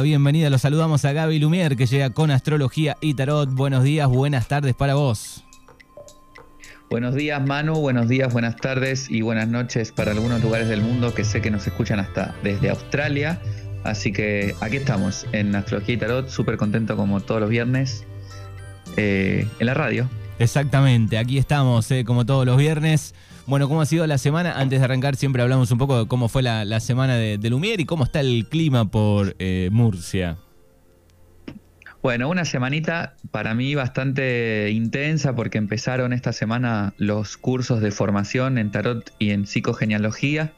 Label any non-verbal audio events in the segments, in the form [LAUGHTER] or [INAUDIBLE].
la bienvenida. Los saludamos a Gaby Lumier, que llega con astrología y tarot. Buenos días, buenas tardes para vos. Buenos días, Manu. Buenos días, buenas tardes y buenas noches para algunos lugares del mundo que sé que nos escuchan hasta desde Australia. Así que aquí estamos en Astrología y Tarot, súper contento como todos los viernes eh, en la radio. Exactamente, aquí estamos eh, como todos los viernes. Bueno, ¿cómo ha sido la semana? Antes de arrancar siempre hablamos un poco de cómo fue la, semana de, Lumier y cómo está el clima por eh, Murcia. Bueno, una semanita para mí bastante intensa porque empezaron esta semana los cursos de formación en tarot y en psicogenealogía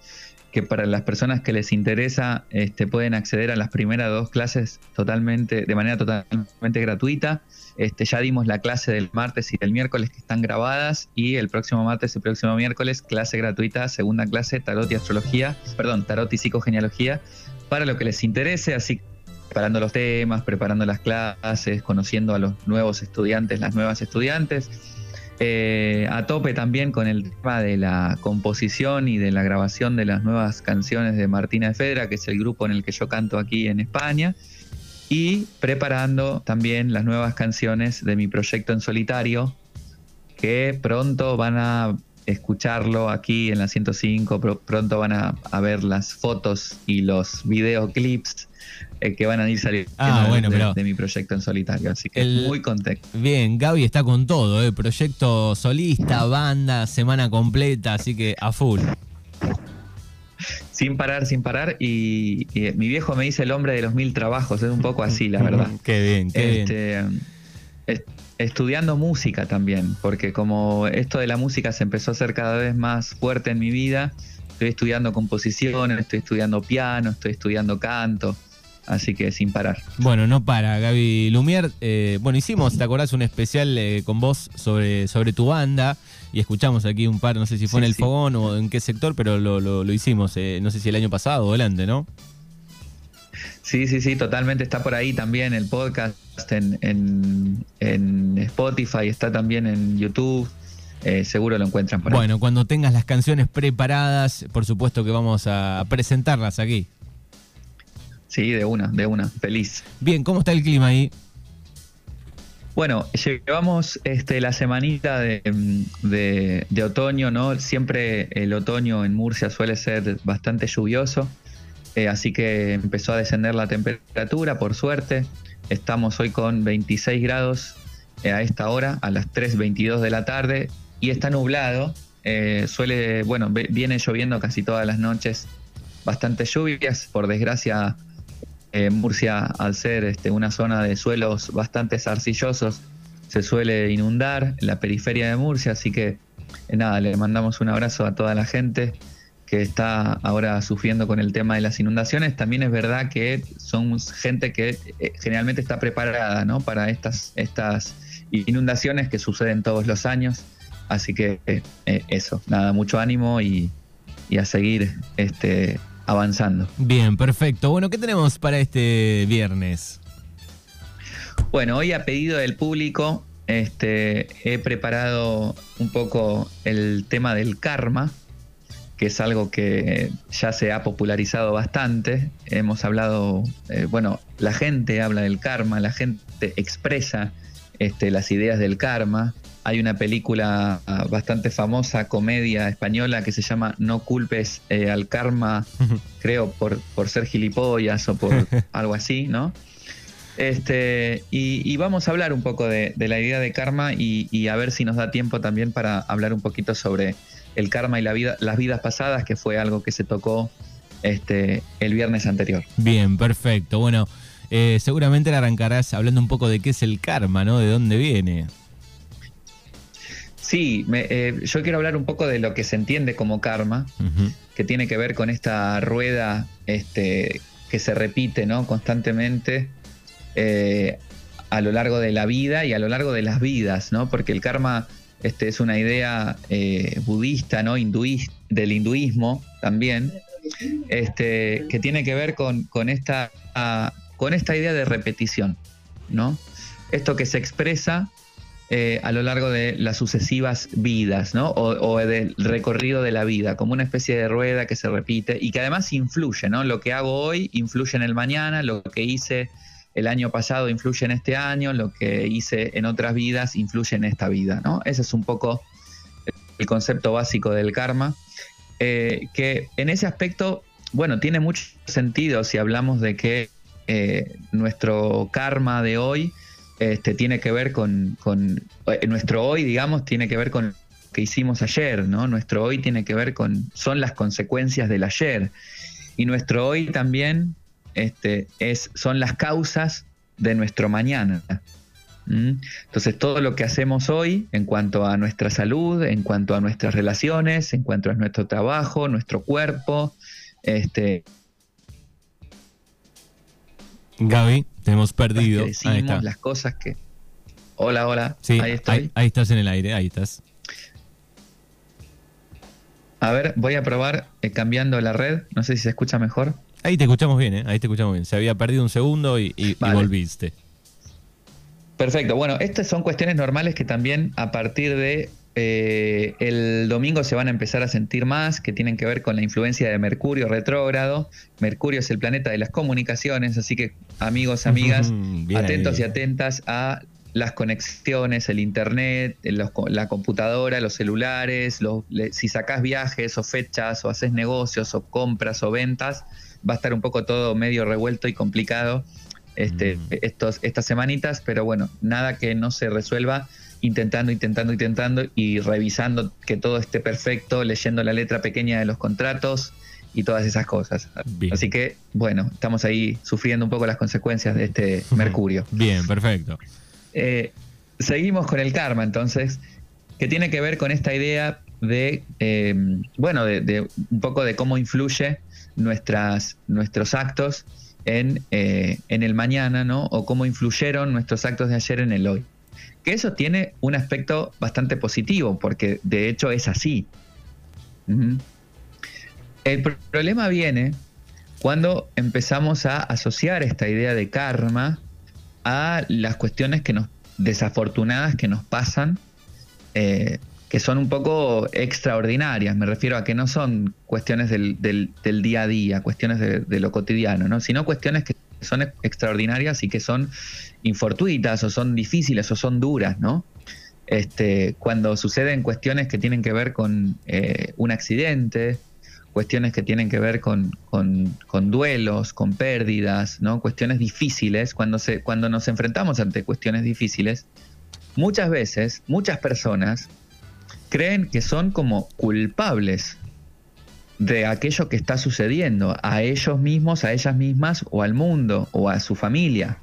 que para las personas que les interesa este, pueden acceder a las primeras dos clases totalmente, de manera totalmente gratuita. Este, ya dimos la clase del martes y del miércoles que están grabadas y el próximo martes y el próximo miércoles clase gratuita, segunda clase, tarot y astrología, perdón, tarot y psicogenealogía, para lo que les interese, así preparando los temas, preparando las clases, conociendo a los nuevos estudiantes, las nuevas estudiantes eh, a tope también con el tema de la composición y de la grabación de las nuevas canciones de Martina de Fedra, que es el grupo en el que yo canto aquí en España, y preparando también las nuevas canciones de mi proyecto en solitario, que pronto van a escucharlo aquí en la 105, pronto van a ver las fotos y los videoclips eh, que van a ir saliendo ah, de, mi proyecto en solitario. Así que muy contento. Bien, Gaby está con todo, ¿eh? proyecto solista, banda, semana completa, así que a full. Sin parar, sin parar. Y, mi viejo me dice el hombre de los mil trabajos, es un poco así, la verdad. [LAUGHS] qué bien, qué bien. Este, estudiando música también, porque como esto de la música se empezó a hacer cada vez más fuerte en mi vida, estoy estudiando composición, estoy estudiando piano, estoy estudiando canto así que sin parar. Bueno, no para, Gaby Lumier. Eh, bueno, hicimos, ¿te acordás? Un especial eh, con vos sobre, sobre tu banda y escuchamos aquí un par, no sé si fue en el fogón o en qué sector, pero lo, hicimos, eh, no sé si el año pasado o adelante, ¿no? Sí, sí, sí, totalmente está por ahí también el podcast en, en, Spotify, está también en YouTube. seguro lo encuentran por ahí. Bueno, cuando tengas las canciones preparadas, por supuesto que vamos a presentarlas aquí. Sí, de una, de una, feliz. Bien, ¿cómo está el clima ahí? Bueno, llevamos este, la semanita de, otoño, ¿no? Siempre el otoño en Murcia suele ser bastante lluvioso, eh, así que empezó a descender la temperatura, por suerte. Estamos hoy con 26 grados eh, a esta hora, a las 3.22 de la tarde, y está nublado. Eh, suele, bueno, viene lloviendo casi todas las noches, bastante lluvias, por desgracia eh, Murcia, al ser este, una zona de suelos bastante arcillosos, se suele inundar en la periferia de Murcia, así que eh, nada, le mandamos un abrazo a toda la gente que está ahora sufriendo con el tema de las inundaciones. También es verdad que son gente que eh, generalmente está preparada ¿no? para estas, inundaciones que suceden todos los años. Así que eso, nada, mucho ánimo y, y a seguir este, avanzando. Bien, perfecto. Bueno, ¿qué tenemos para este viernes? Bueno, hoy a pedido del público este, he preparado un poco el tema del karma, que es algo que ya se ha popularizado bastante. Hemos hablado, eh, bueno, la gente habla del karma, la gente expresa este, las ideas del karma. Hay una película ah, bastante famosa, comedia española, que se llama No culpes eh, al karma, creo, por, por ser gilipollas o por [LAUGHS] algo así, ¿no? Este, y, vamos a hablar un poco de, la idea de karma y, a ver si nos da tiempo también para hablar un poquito sobre el karma y la vida, las vidas pasadas, que fue algo que se tocó este, el viernes anterior. Bien, perfecto. Bueno, eh, seguramente le arrancarás hablando un poco de qué es el karma, ¿no? De dónde viene. Sí, eh, yo quiero hablar un poco de lo que se entiende como karma, que tiene que ver con esta rueda este, que se repite ¿no? constantemente eh, a lo largo de la vida y a lo largo de las vidas, ¿no? porque el karma este, es una idea eh, budista, ¿no? del hinduismo también, este, que tiene que ver con, con, esta, con esta idea de repetición. ¿no? Esto que se expresa eh, a lo largo de las sucesivas vidas, ¿no? O, del recorrido de la vida, como una especie de rueda que se repite y que además influye, ¿no? Lo que hago hoy influye en el mañana, lo que hice el año pasado influye en este año, lo que hice en otras vidas influye en esta vida, ¿no? Ese es un poco el concepto básico del karma, eh, que en ese aspecto, bueno, tiene mucho sentido si hablamos de que eh, nuestro karma de hoy este, tiene que ver con, eh, nuestro hoy, digamos, tiene que ver con lo que hicimos ayer, ¿no? Nuestro hoy tiene que ver con, son las consecuencias del ayer. Y nuestro hoy también este, es, son las causas de nuestro mañana. Entonces todo lo que hacemos hoy en cuanto a nuestra salud, en cuanto a nuestras relaciones, en cuanto a nuestro trabajo, nuestro cuerpo, este, Gaby, te hemos perdido. ahí las cosas que. Hola, hola. Sí, ahí estoy. Ahí, estás en el aire, ahí estás. A ver, voy a probar eh, cambiando la red. No sé si se escucha mejor. Ahí te escuchamos bien, ¿eh? Ahí te escuchamos bien. Se había perdido un segundo y, y volviste. Perfecto. Bueno, estas son cuestiones normales que también a partir de eh, el domingo se van a empezar a sentir más, que tienen que ver con la influencia de Mercurio retrógrado. Mercurio es el planeta de las comunicaciones, así que amigos, amigas, [LAUGHS] atentos y atentas a las conexiones, el internet, la computadora, los celulares, si sacás viajes o fechas o haces negocios o compras o ventas, va a estar un poco todo medio revuelto y complicado este, mm. estos, estas semanitas, pero bueno, nada que no se resuelva intentando, intentando, intentando y revisando que todo esté perfecto, leyendo la letra pequeña de los contratos y todas esas cosas. Así que, bueno, estamos ahí sufriendo un poco las consecuencias de este [LAUGHS] Mercurio. Bien, perfecto. Eh, seguimos con el karma, entonces, que tiene que ver con esta idea de, eh, bueno, de, un poco de cómo influye nuestras, nuestros actos en, eh, en el mañana, ¿no? O cómo influyeron nuestros actos de ayer en el hoy. Que eso tiene un aspecto bastante positivo, porque de hecho es así. El problema viene cuando empezamos a asociar esta idea de karma a las cuestiones que nos desafortunadas que nos pasan, eh, que son un poco extraordinarias. Me refiero a que no son cuestiones del, día a día, cuestiones de, de, lo cotidiano, ¿no? sino cuestiones que son extraordinarias y que son infortuitas o son difíciles o son duras, ¿no? Este, cuando suceden cuestiones que tienen que ver con eh, un accidente, cuestiones que tienen que ver con, duelos, con pérdidas, ¿no? cuestiones difíciles, cuando, se, cuando nos enfrentamos ante cuestiones difíciles, muchas veces, muchas personas creen que son como culpables de aquello que está sucediendo a ellos mismos, a ellas mismas o al mundo o a su familia.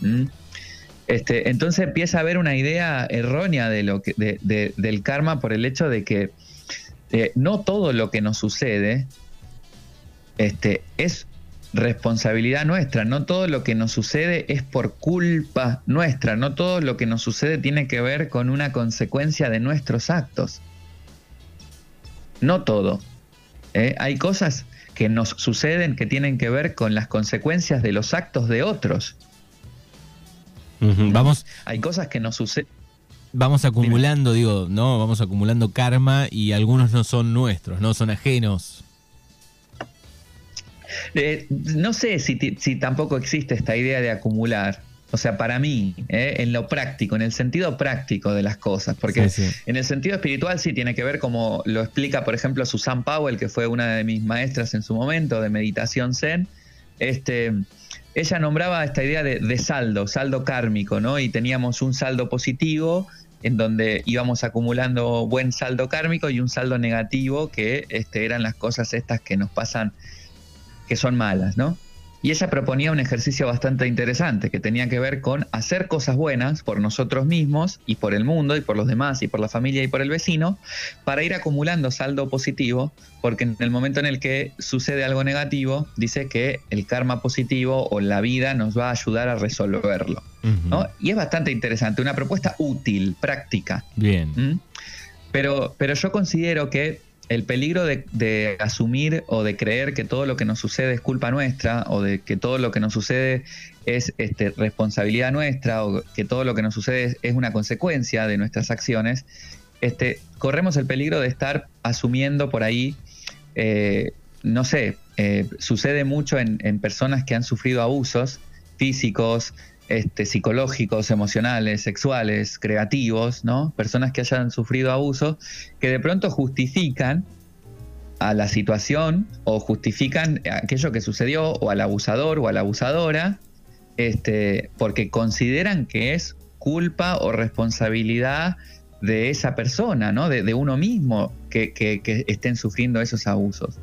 ¿Mm? este, entonces empieza a haber una idea errónea de lo que, del karma por el hecho de que eh, no todo lo que nos sucede este, es responsabilidad nuestra, no todo lo que nos sucede es por culpa nuestra, no todo lo que nos sucede tiene que ver con una consecuencia de nuestros actos. No todo. ¿Eh? Hay cosas que nos suceden que tienen que ver con las consecuencias de los actos de otros. Vamos. Hay cosas que nos suceden. Vamos acumulando, digo, ¿no? Vamos acumulando karma y algunos no son nuestros, no son ajenos. Eh, no sé si, si tampoco existe esta idea de acumular. O sea, para mí, ¿eh? en lo práctico, en el sentido práctico de las cosas, porque en el sentido espiritual sí tiene que ver como lo explica, por ejemplo, Susan Powell, que fue una de mis maestras en su momento de meditación zen. Este, ella nombraba esta idea de, saldo, saldo kármico, ¿no? Y teníamos un saldo positivo en donde íbamos acumulando buen saldo kármico y un saldo negativo que este, eran las cosas estas que nos pasan que son malas, ¿no? Y ella proponía un ejercicio bastante interesante que tenía que ver con hacer cosas buenas por nosotros mismos y por el mundo y por los demás y por la familia y por el vecino para ir acumulando saldo positivo, porque en el momento en el que sucede algo negativo, dice que el karma positivo o la vida nos va a ayudar a resolverlo. Y es bastante interesante, una propuesta útil, práctica. Bien. Pero, pero yo considero que el peligro de, asumir o de creer que todo lo que nos sucede es culpa nuestra o de que todo lo que nos sucede es este, responsabilidad nuestra o que todo lo que nos sucede es, una consecuencia de nuestras acciones, este, corremos el peligro de estar asumiendo por ahí, eh, no sé, eh, sucede mucho en personas que han sufrido abusos físicos, este, psicológicos, emocionales, sexuales, creativos, ¿no? Personas que hayan sufrido abuso, que de pronto justifican a la situación o justifican aquello que sucedió o al abusador o a la abusadora, este, porque consideran que es culpa o responsabilidad de esa persona, ¿no? De, uno mismo que, que, estén sufriendo esos abusos.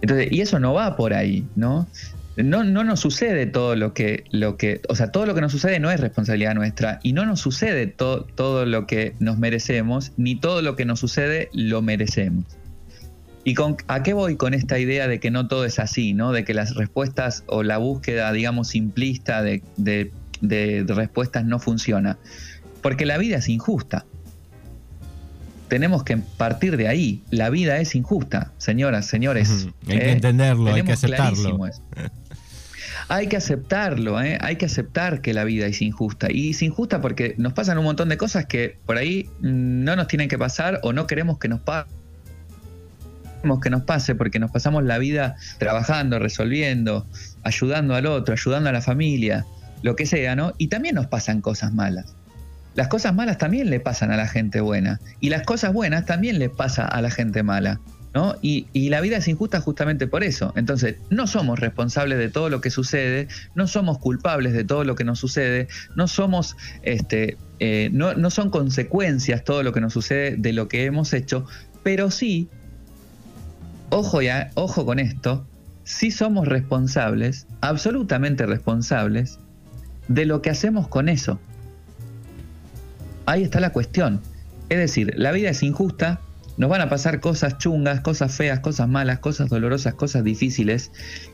Entonces, y eso no va por ahí, ¿no? No, no nos sucede todo lo que, lo que, o sea, todo lo que nos sucede no es responsabilidad nuestra y no nos sucede todo lo que nos merecemos, ni todo lo que nos sucede lo merecemos. ¿Y con, a qué voy con esta idea de que no todo es así, ¿no? de que las respuestas o la búsqueda, digamos, simplista de, de respuestas no funciona? Porque la vida es injusta tenemos que partir de ahí. La vida es injusta, señoras, señores. Hay que eh, entenderlo, hay que aceptarlo. [LAUGHS] Hay que aceptarlo, ¿eh? hay que aceptar que la vida es injusta. Y es injusta porque nos pasan un montón de cosas que por ahí no nos tienen que pasar o no queremos que nos pase que nos pase porque nos pasamos la vida trabajando, resolviendo, ayudando al otro, ayudando a la familia, lo que sea, ¿no? Y también nos pasan cosas malas las cosas malas también le pasan a la gente buena. Y las cosas buenas también le pasa a la gente mala. ¿no? Y, la vida es injusta justamente por eso. Entonces, no somos responsables de todo lo que sucede, no somos culpables de todo lo que nos sucede, no somos, este, eh, no, no son consecuencias todo lo que nos sucede de lo que hemos hecho, pero sí, ojo ya, ojo con esto, sí somos responsables, absolutamente responsables, de lo que hacemos con eso. Ahí está la cuestión. Es decir, la vida es injusta, nos van a pasar cosas chungas, cosas feas, cosas malas, cosas dolorosas, cosas difíciles.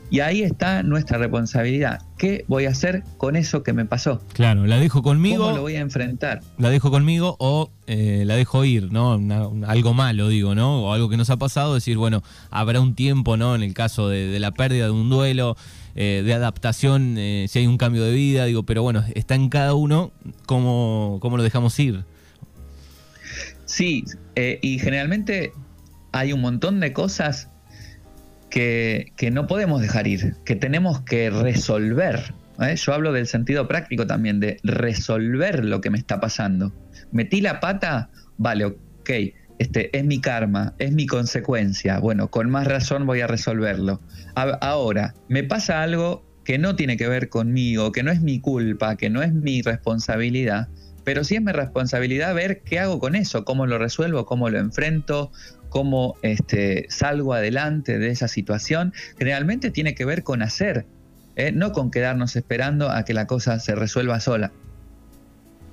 Y ahí está nuestra responsabilidad. ¿Qué voy a hacer con eso que me pasó? Claro, la dejo conmigo. ¿Cómo lo voy a enfrentar? La dejo conmigo o eh, la dejo ir, ¿no? algo malo, digo, ¿no? O algo que nos ha pasado, decir, bueno, habrá un tiempo, ¿no? En el caso de, la pérdida de un duelo, eh, de adaptación, eh, si hay un cambio de vida, digo, pero bueno, está en cada uno cómo, cómo lo dejamos ir. Sí, y generalmente hay un montón de cosas que, no podemos dejar ir, que tenemos que resolver. ¿eh? Yo hablo del sentido práctico también, de resolver lo que me está pasando. Metí la pata, vale, ok, este, es mi karma, es mi consecuencia. Bueno, con más razón voy a resolverlo. ahora, me pasa algo que no tiene que ver conmigo, que no es mi culpa, que no es mi responsabilidad, pero sí es mi responsabilidad ver qué hago con eso, cómo lo resuelvo, cómo lo enfrento, cómo este, salgo adelante de esa situación, generalmente tiene que ver con hacer, ¿eh? no con quedarnos esperando a que la cosa se resuelva sola.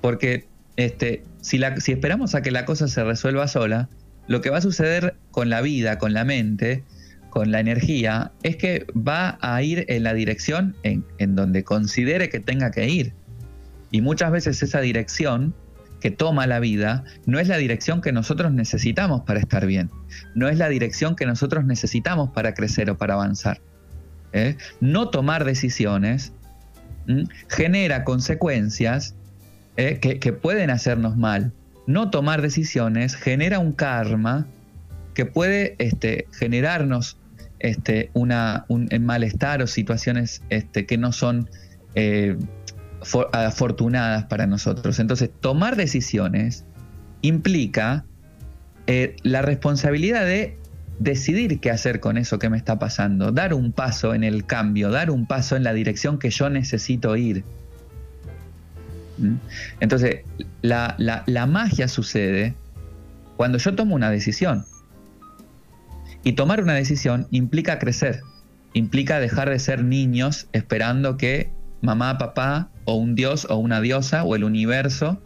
Porque este, si, si esperamos a que la cosa se resuelva sola, lo que va a suceder con la vida, con la mente, con la energía, es que va a ir en la dirección en donde considere que tenga que ir. Y muchas veces esa dirección que toma la vida no es la dirección que nosotros necesitamos para estar bien, no es la dirección que nosotros necesitamos para crecer o para avanzar. ¿eh? No tomar decisiones genera consecuencias ¿eh? que, pueden hacernos mal. No tomar decisiones genera un karma que puede este, generarnos este, una, un, malestar o situaciones este, que no son eh, afortunadas para nosotros. Entonces, tomar decisiones implica eh, la responsabilidad de decidir qué hacer con eso que me está pasando, dar un paso en el cambio, dar un paso en la dirección que yo necesito ir. ¿Mm? Entonces, la, la magia sucede cuando yo tomo una decisión. Y tomar una decisión implica crecer, implica dejar de ser niños esperando que mamá, papá o un dios o una diosa o el universo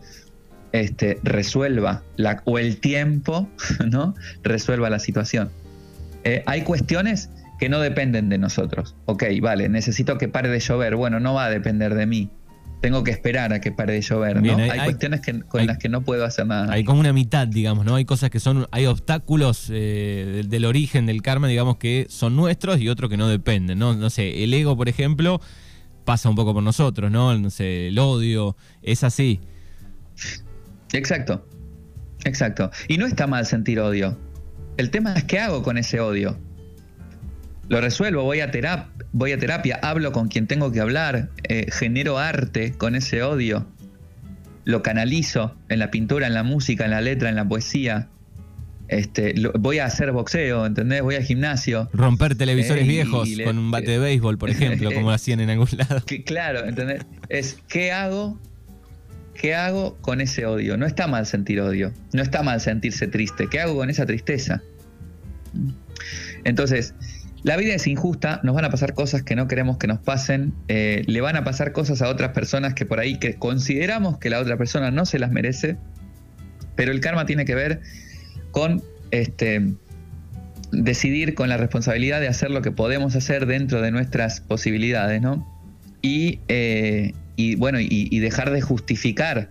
este, resuelva la, o el tiempo [LAUGHS] ¿no? resuelva la situación. Eh, hay cuestiones que no dependen de nosotros. Ok, vale, necesito que pare de llover. Bueno, no va a depender de mí. tengo que esperar a que pare de llover, ¿no? hay, cuestiones con las que no puedo hacer nada. Hay como una mitad, digamos, ¿no? Hay cosas que son, hay obstáculos eh, del, origen del karma, digamos, que son nuestros y otros que no dependen, ¿no? No sé, el ego, por ejemplo, pasa un poco por nosotros, ¿no? El odio, es así. Exacto, exacto. Y no está mal sentir odio. El tema es qué hago con ese odio. Lo resuelvo, voy a terapia voy a terapia, hablo con quien tengo que hablar, eh, genero arte con ese odio, lo canalizo en la pintura, en la música, en la letra, en la poesía. Este, voy a hacer boxeo, ¿entendés? Voy al gimnasio. Romper televisores eh, viejos con un bate de béisbol, por [LAUGHS] ejemplo, como hacían en algún lado. claro, ¿entendés? Es, ¿qué hago? ¿Qué hago con ese odio? No está mal sentir odio, no está mal sentirse triste. ¿Qué hago con esa tristeza? Entonces, la vida es injusta, nos van a pasar cosas que no queremos que nos pasen, eh, le van a pasar cosas a otras personas que por ahí que consideramos que la otra persona no se las merece, pero el karma tiene que ver con este, decidir con la responsabilidad de hacer lo que podemos hacer dentro de nuestras posibilidades, ¿no? Y, eh, bueno, y, dejar de justificar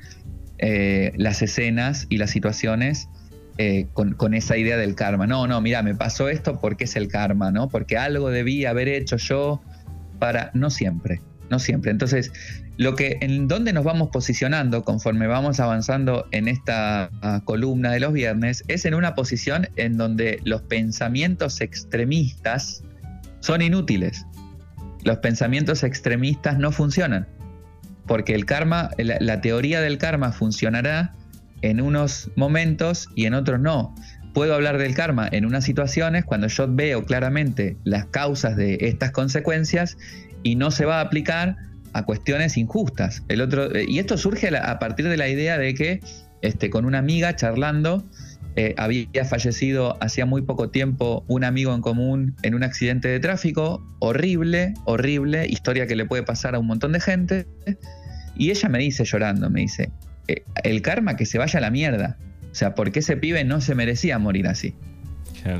eh, las escenas y las situaciones eh, con, esa idea del karma. No, no, mira, me pasó esto porque es el karma, ¿no? Porque algo debí haber hecho yo para. No siempre, no siempre. Entonces, lo que, en dónde nos vamos posicionando conforme vamos avanzando en esta ah, columna de los viernes es en una posición en donde los pensamientos extremistas son inútiles. Los pensamientos extremistas no funcionan. Porque el karma, la teoría del karma funcionará en unos momentos y en otros no. Puedo hablar del karma en unas situaciones cuando yo veo claramente las causas de estas consecuencias y no se va a aplicar a cuestiones injustas. El otro, eh, y esto surge a partir de la idea de que este, con una amiga charlando, eh, había fallecido hacía muy poco tiempo un amigo en común en un accidente de tráfico, horrible, horrible, historia que le puede pasar a un montón de gente. Y ella me dice llorando, me dice, eh, el karma que se vaya a la mierda. O sea, porque ese pibe no se merecía morir así.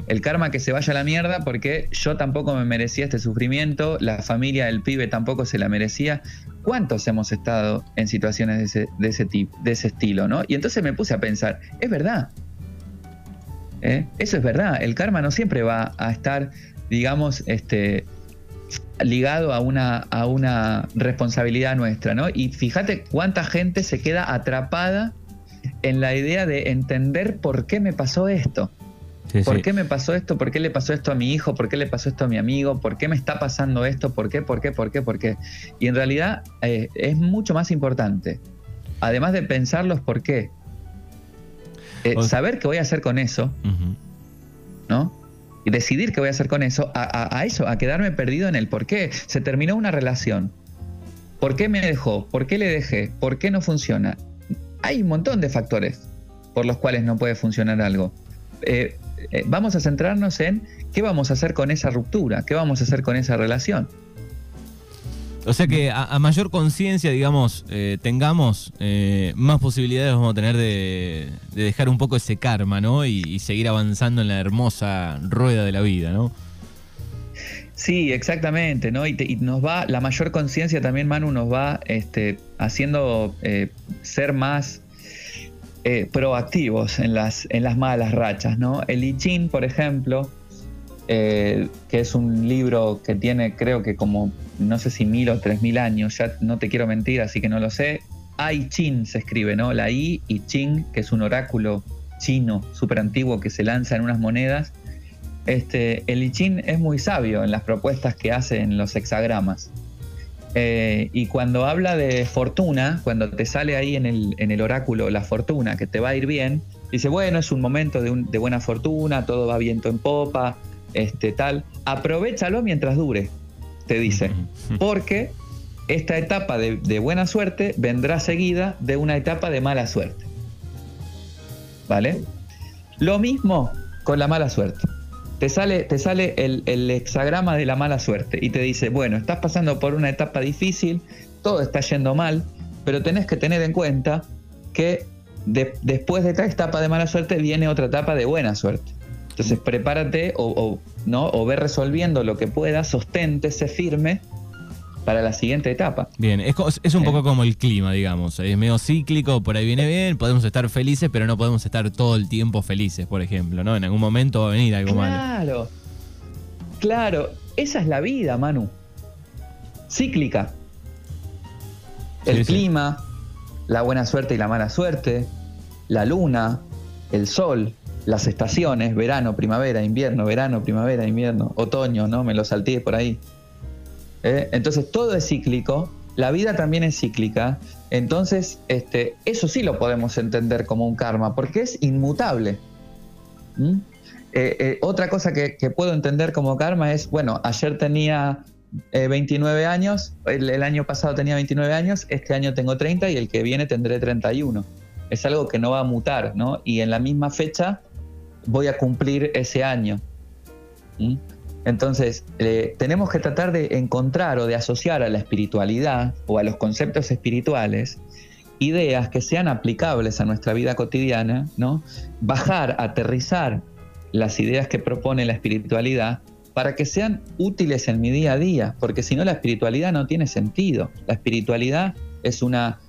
El karma que se vaya a la mierda porque yo tampoco me merecía este sufrimiento, la familia del pibe tampoco se la merecía. ¿Cuántos hemos estado en situaciones de ese, de ese, tipo, de ese estilo? ¿no? Y entonces me puse a pensar, es verdad. ¿Eh? Eso es verdad. El karma no siempre va a estar, digamos, este, ligado a una, a una responsabilidad nuestra, ¿no? Y fíjate cuánta gente se queda atrapada en la idea de entender por qué me pasó esto. ¿Por qué me pasó esto? ¿Por qué le pasó esto a mi hijo? ¿Por qué le pasó esto a mi amigo? ¿Por qué me está pasando esto? ¿Por qué? ¿Por qué? ¿Por qué? ¿Por qué? Y en realidad eh, es mucho más importante. Además de pensar los por qué. Eh, saber qué voy a hacer con eso, ¿no? y decidir qué voy a hacer con eso, a, eso, a quedarme perdido en el por qué. Se terminó una relación. ¿Por qué me dejó? ¿Por qué le dejé? ¿Por qué no funciona? Hay un montón de factores por los cuales no puede funcionar algo. Eh, eh, vamos a centrarnos en qué vamos a hacer con esa ruptura, qué vamos a hacer con esa relación. O sea que a, mayor conciencia, digamos, eh, tengamos, más posibilidades vamos a tener de, dejar un poco ese karma, ¿no? Y, seguir avanzando en la hermosa rueda de la vida, ¿no? Sí, exactamente, ¿no? Y, nos va, la mayor conciencia también, Manu, nos va este, haciendo eh, ser más proactivos en las, en las malas rachas, ¿no? El I Ching, por ejemplo, que es un libro que tiene, creo que como no sé si mil o tres mil años, ya no te quiero mentir, así que no lo sé. Ai Chin se escribe, ¿no? La I y Chin, que es un oráculo chino súper antiguo que se lanza en unas monedas. Este, el I Ching es muy sabio en las propuestas que hace en los hexagramas. Eh, y cuando habla de fortuna, cuando te sale ahí en el, en el, oráculo la fortuna, que te va a ir bien, dice, bueno, es un momento de, de buena fortuna, todo va viento en popa, este, tal, aprovechalo mientras dure te dice, [LAUGHS] porque esta etapa de, buena suerte vendrá seguida de una etapa de mala suerte. ¿Vale? Lo mismo con la mala suerte. Te sale, te sale el, hexagrama de la mala suerte y te dice, bueno, estás pasando por una etapa difícil, todo está yendo mal, pero tenés que tener en cuenta que después de esta etapa de mala suerte viene otra etapa de buena suerte. Entonces prepárate o, ¿no? o ve resolviendo lo que puedas, sostente, sé firme para la siguiente etapa. Bien, es, es un poco como el clima, digamos. Es medio cíclico, por ahí viene bien, podemos estar felices, pero no podemos estar todo el tiempo felices, por ejemplo, ¿no? En algún momento va a venir algo malo. Claro, claro, esa es la vida, Manu. Cíclica. El clima, la buena suerte y la mala suerte, la luna, el sol, las estaciones, verano, primavera, invierno, verano, primavera, invierno, otoño, ¿no? Me lo salté por ahí. ¿Eh? Entonces todo es cíclico, la vida también es cíclica, entonces este, eso sí lo podemos entender como un karma, porque es inmutable. Eh, eh, otra cosa que, puedo entender como karma es, bueno, ayer tenía 29 años, el, año pasado tenía 29 años, este año tengo 30 y el que viene tendré 31. Es algo que no va a mutar, ¿no? Y en la misma fecha voy a cumplir ese año. Entonces, eh, tenemos que tratar de encontrar o de asociar a la espiritualidad o a los conceptos espirituales ideas que sean aplicables a nuestra vida cotidiana, ¿no? Bajar, aterrizar las ideas que propone la espiritualidad para que sean útiles en mi día a día, porque si no la espiritualidad no tiene sentido. La espiritualidad es una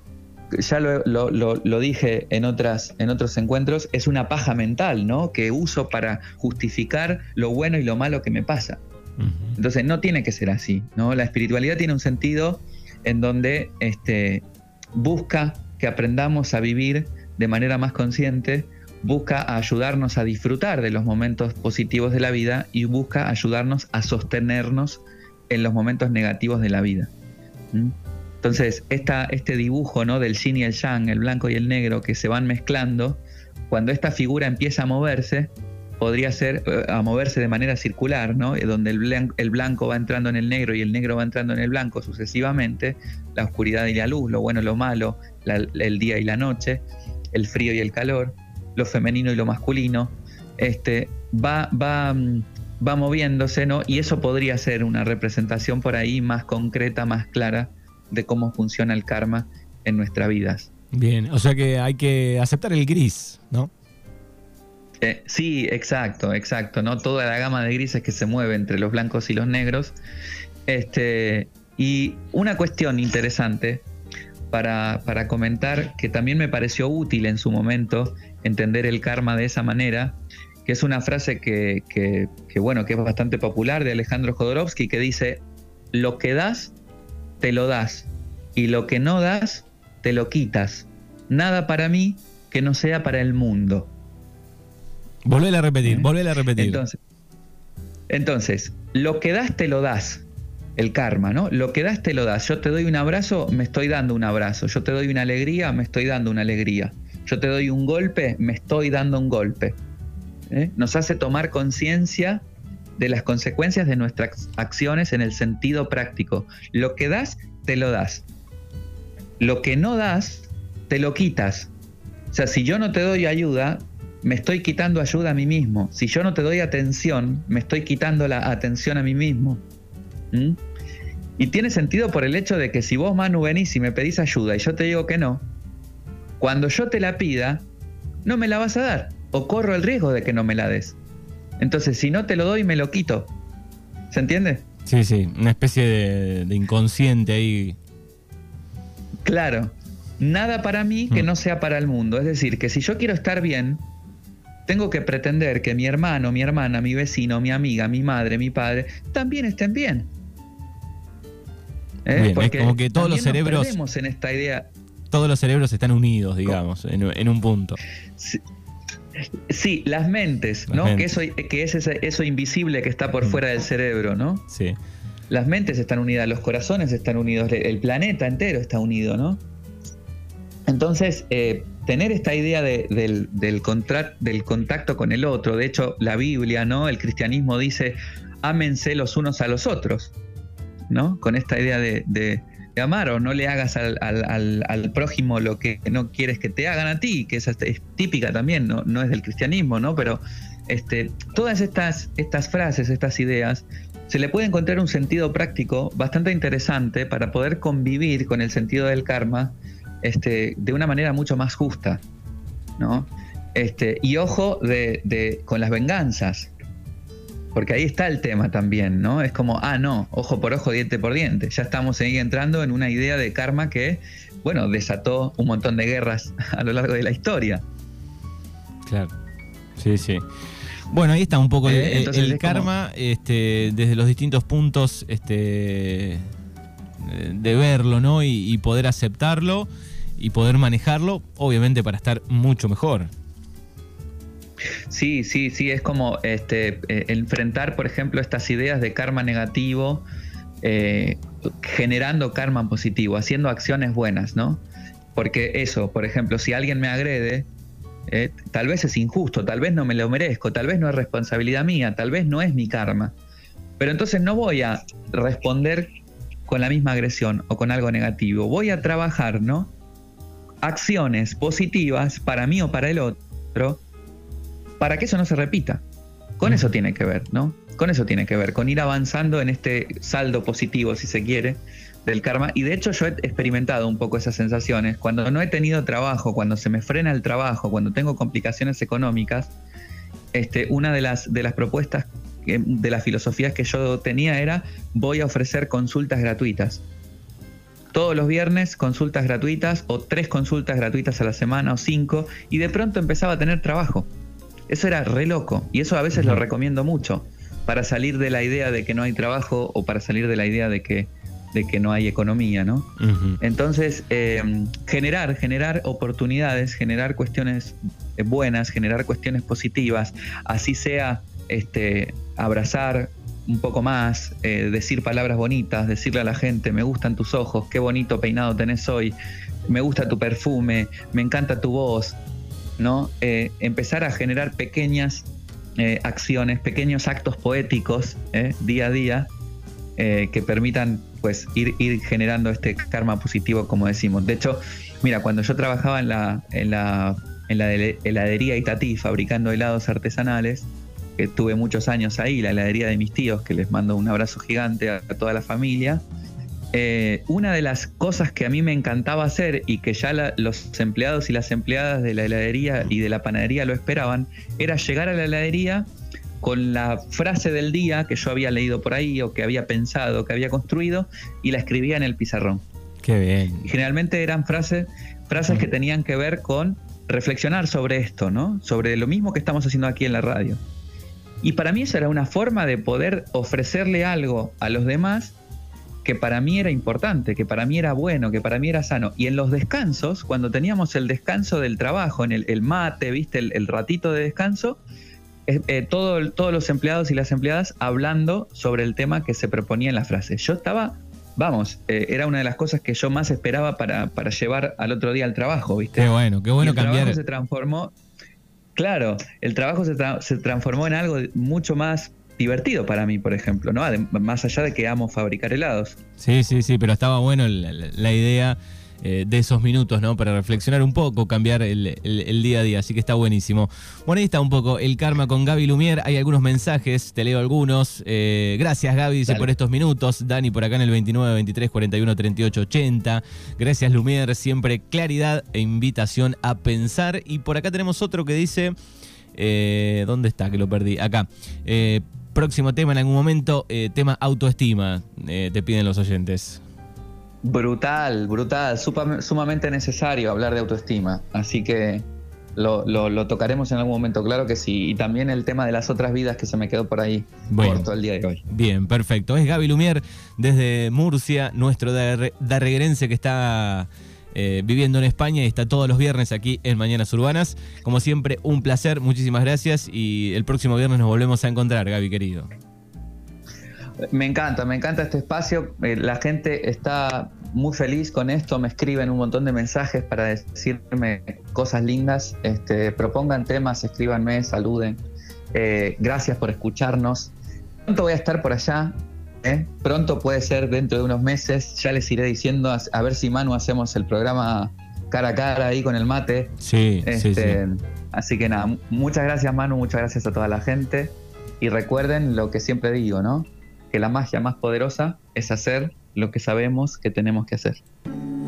ya lo, dije en, otras, en otros encuentros, es una paja mental, ¿no? Que uso para justificar lo bueno y lo malo que me pasa. Entonces no tiene que ser así, ¿no? La espiritualidad tiene un sentido en donde este, busca que aprendamos a vivir de manera más consciente, busca ayudarnos a disfrutar de los momentos positivos de la vida y busca ayudarnos a sostenernos en los momentos negativos de la vida. Entonces, este dibujo ¿no? del yin y el yang, el blanco y el negro, que se van mezclando, cuando esta figura empieza a moverse, podría ser eh, a moverse de manera circular, ¿no? Eh, donde el blanco, va entrando en el negro y el negro va entrando en el blanco sucesivamente, la oscuridad y la luz, lo bueno y lo malo, el día y la noche, el frío y el calor, lo femenino y lo masculino, este, va, va, mm, va moviéndose, ¿no? Y eso podría ser una representación por ahí más concreta, más clara de cómo funciona el karma en nuestras vidas. Bien, o sea que hay que aceptar el gris, ¿no? Eh, sí, exacto, exacto, ¿no? Toda la gama de grises que se mueve entre los blancos y los negros. Este, y una cuestión interesante para, comentar que también me pareció útil en su momento entender el karma de esa manera, que es una frase que, que bueno, que es bastante popular de Alejandro Jodorowsky, que dice, lo que das te lo das, y lo que no das, te lo quitas. Nada para mí que no sea para el mundo. Volver a repetir, ¿Eh? a repetir. Entonces, entonces, lo que das, te lo das. El karma, ¿no? Lo que das, te lo das. Yo te doy un abrazo, me estoy dando un abrazo. Yo te doy una alegría, me estoy dando una alegría. Yo te doy un golpe, me estoy dando un golpe. ¿Eh? Nos hace tomar conciencia de las consecuencias de nuestras acciones en el sentido práctico. Lo que das, te lo das. Lo que no das, te lo quitas. O sea, si yo no te doy ayuda, me estoy quitando ayuda a mí mismo. Si yo no te doy atención, me estoy quitando la atención a mí mismo. ¿Mm? Y tiene sentido por el hecho de que si vos, Manu, venís y me pedís ayuda y yo te digo que no, cuando yo te la pida, no me la vas a dar. O corro el riesgo de que no me la des. Entonces, si no te lo doy, me lo quito. ¿Se entiende? Sí, sí, una especie de, inconsciente ahí. Claro, nada para mí que mm. no sea para el mundo. Es decir, que si yo quiero estar bien, tengo que pretender que mi hermano, mi hermana, mi vecino, mi amiga, mi madre, mi padre, también estén bien. ¿Eh? Porque es como que todos los cerebros. en esta idea. Todos los cerebros están unidos, digamos, en, en, un punto. Sí, Sí, las mentes, ¿no? Que, eso, que es eso invisible que está por mm. fuera del cerebro, ¿no? Sí. Las mentes están unidas, los corazones están unidos, el planeta entero está unido, ¿no? Entonces, eh, tener esta idea del, del, del contacto con el otro, de hecho, la Biblia, ¿no? El cristianismo dice, ámense los unos a los otros, ¿no? Con esta idea de, amar o no le hagas al, prójimo lo que no quieres que te hagan a ti, que es, es típica también, ¿no? no es del cristianismo, ¿no? Pero este, todas estas, estas frases, estas ideas, se le puede encontrar un sentido práctico bastante interesante para poder convivir con el sentido del karma este, de una manera mucho más justa, ¿no? Este, y ojo de, con las venganzas. Porque ahí está el tema también, ¿no? Es como, ah, no, ojo por ojo, diente por diente. Ya estamos ahí entrando en una idea de karma que, bueno, desató un montón de guerras [LAUGHS] a lo largo de la historia. Claro. Sí, sí. Bueno, ahí está un poco el, eh, karma este, desde los distintos puntos este, de verlo, ¿no? Y, poder aceptarlo y poder manejarlo, obviamente para estar mucho mejor. Sí, sí, sí, es como este, eh, enfrentar, por ejemplo, estas ideas de karma negativo, eh, generando karma positivo, haciendo acciones buenas, ¿no? Porque eso, por ejemplo, si alguien me agrede, eh, tal vez es injusto, tal vez no me lo merezco, tal vez no es responsabilidad mía, tal vez no es mi karma. Pero entonces no voy a responder con la misma agresión o con algo negativo. Voy a trabajar, ¿no? Acciones positivas para mí o para el otro, para que eso no se repita. Con eso tiene que ver, ¿no? Con eso tiene que ver, con ir avanzando en este saldo positivo, si se quiere, del karma. Y de hecho yo he experimentado un poco esas sensaciones. Cuando no he tenido trabajo, cuando se me frena el trabajo, cuando tengo complicaciones económicas, este, una de las, de las propuestas, de las filosofías que yo tenía era voy a ofrecer consultas gratuitas. Todos los viernes consultas gratuitas o tres consultas gratuitas a la semana o cinco y de pronto empezaba a tener trabajo. Eso era re loco y eso a veces lo recomiendo mucho para salir de la idea de que no hay trabajo o para salir de la idea de que de que no hay economía, ¿no? Entonces, eh, generar, generar oportunidades, generar cuestiones buenas, generar cuestiones positivas, así sea este, abrazar un poco más, eh, decir palabras bonitas, decirle a la gente, me gustan tus ojos, qué bonito peinado tenés hoy, me gusta tu perfume, me encanta tu voz, ¿no? Eh, empezar a generar pequeñas acciones, pequeños actos poéticos día a día que permitan pues ir, generando este karma positivo, como decimos. De hecho, mira, cuando yo trabajaba en la, en la, en la heladería Itatí, fabricando helados artesanales, que tuve muchos años ahí, la heladería de mis tíos, que les mando un abrazo gigante a, toda la familia. Eh, una de las cosas que a mí me encantaba hacer y que ya los empleados y las empleadas de la heladería y de la panadería lo esperaban, era llegar a la heladería con la frase del día que yo había leído por ahí o que había pensado, que había construido y la escribía en el pizarrón. Qué bien. generalmente eran frases, frases que tenían que ver con reflexionar sobre esto, ¿no? Sobre lo mismo que estamos haciendo aquí en la radio. Y para mí eso era una forma de poder ofrecerle algo a los demás que para mí era importante, que para mí era bueno, que para mí era sano. Y en los descansos, cuando teníamos el descanso del trabajo, en el, mate, viste, el ratito de descanso, eh, todos los empleados y las empleadas hablando sobre el tema que se proponía en la frase. Yo estaba, vamos, eh, era una de las cosas que yo más esperaba para, para, llevar al otro día al trabajo, ¿viste? Qué bueno, qué bueno el cambiar. Trabajo se transformó, claro, el trabajo se, se, transformó en algo mucho más divertido para mí, por ejemplo, ¿no? más allá de que amo fabricar helados. Sí, sí, sí, pero estaba bueno la idea eh, de esos minutos, ¿no? Para reflexionar un poco, cambiar el, día a día. Así que está buenísimo. Bueno, ahí está un poco el karma con Gaby Lumier. Hay algunos mensajes, te leo algunos. Eh, gracias, Gaby, dice, por estos minutos. Dani por acá en el 29, 23, 41, 38, 80. Gracias, Lumier. Siempre claridad e invitación a pensar. Y por acá tenemos otro que dice. Eh, ¿Dónde está? Que lo perdí. Acá. Próximo tema en algún momento, tema autoestima, te piden los oyentes. Brutal, brutal, sumamente necesario hablar de autoestima. Así que lo, tocaremos en algún momento, claro que sí. Y también el tema de las otras vidas que se me quedó por ahí corto el día de hoy. Bien, perfecto. Es Gaby Lumier desde Murcia, nuestro darreguerense que está eh, viviendo en España y está todos los viernes aquí en Mañanas Urbanas. Como siempre, un placer, muchísimas gracias y el próximo viernes nos volvemos a encontrar, Gaby querido. Me encanta, me encanta este espacio. Eh, la gente está muy feliz con esto, me escriben un montón de mensajes para decirme cosas lindas. Este, propongan temas, escríbanme, saluden. Eh, gracias por escucharnos. Pronto voy a estar por allá. ¿Eh? Pronto puede ser dentro de unos meses. Ya les iré diciendo a, ver si Manu hacemos el programa cara a cara ahí con el mate. Sí, sí, este, Así que nada, muchas gracias Manu, muchas gracias a toda la gente. Y recuerden lo que siempre digo, ¿no? que la magia más poderosa es hacer lo que sabemos que tenemos que hacer.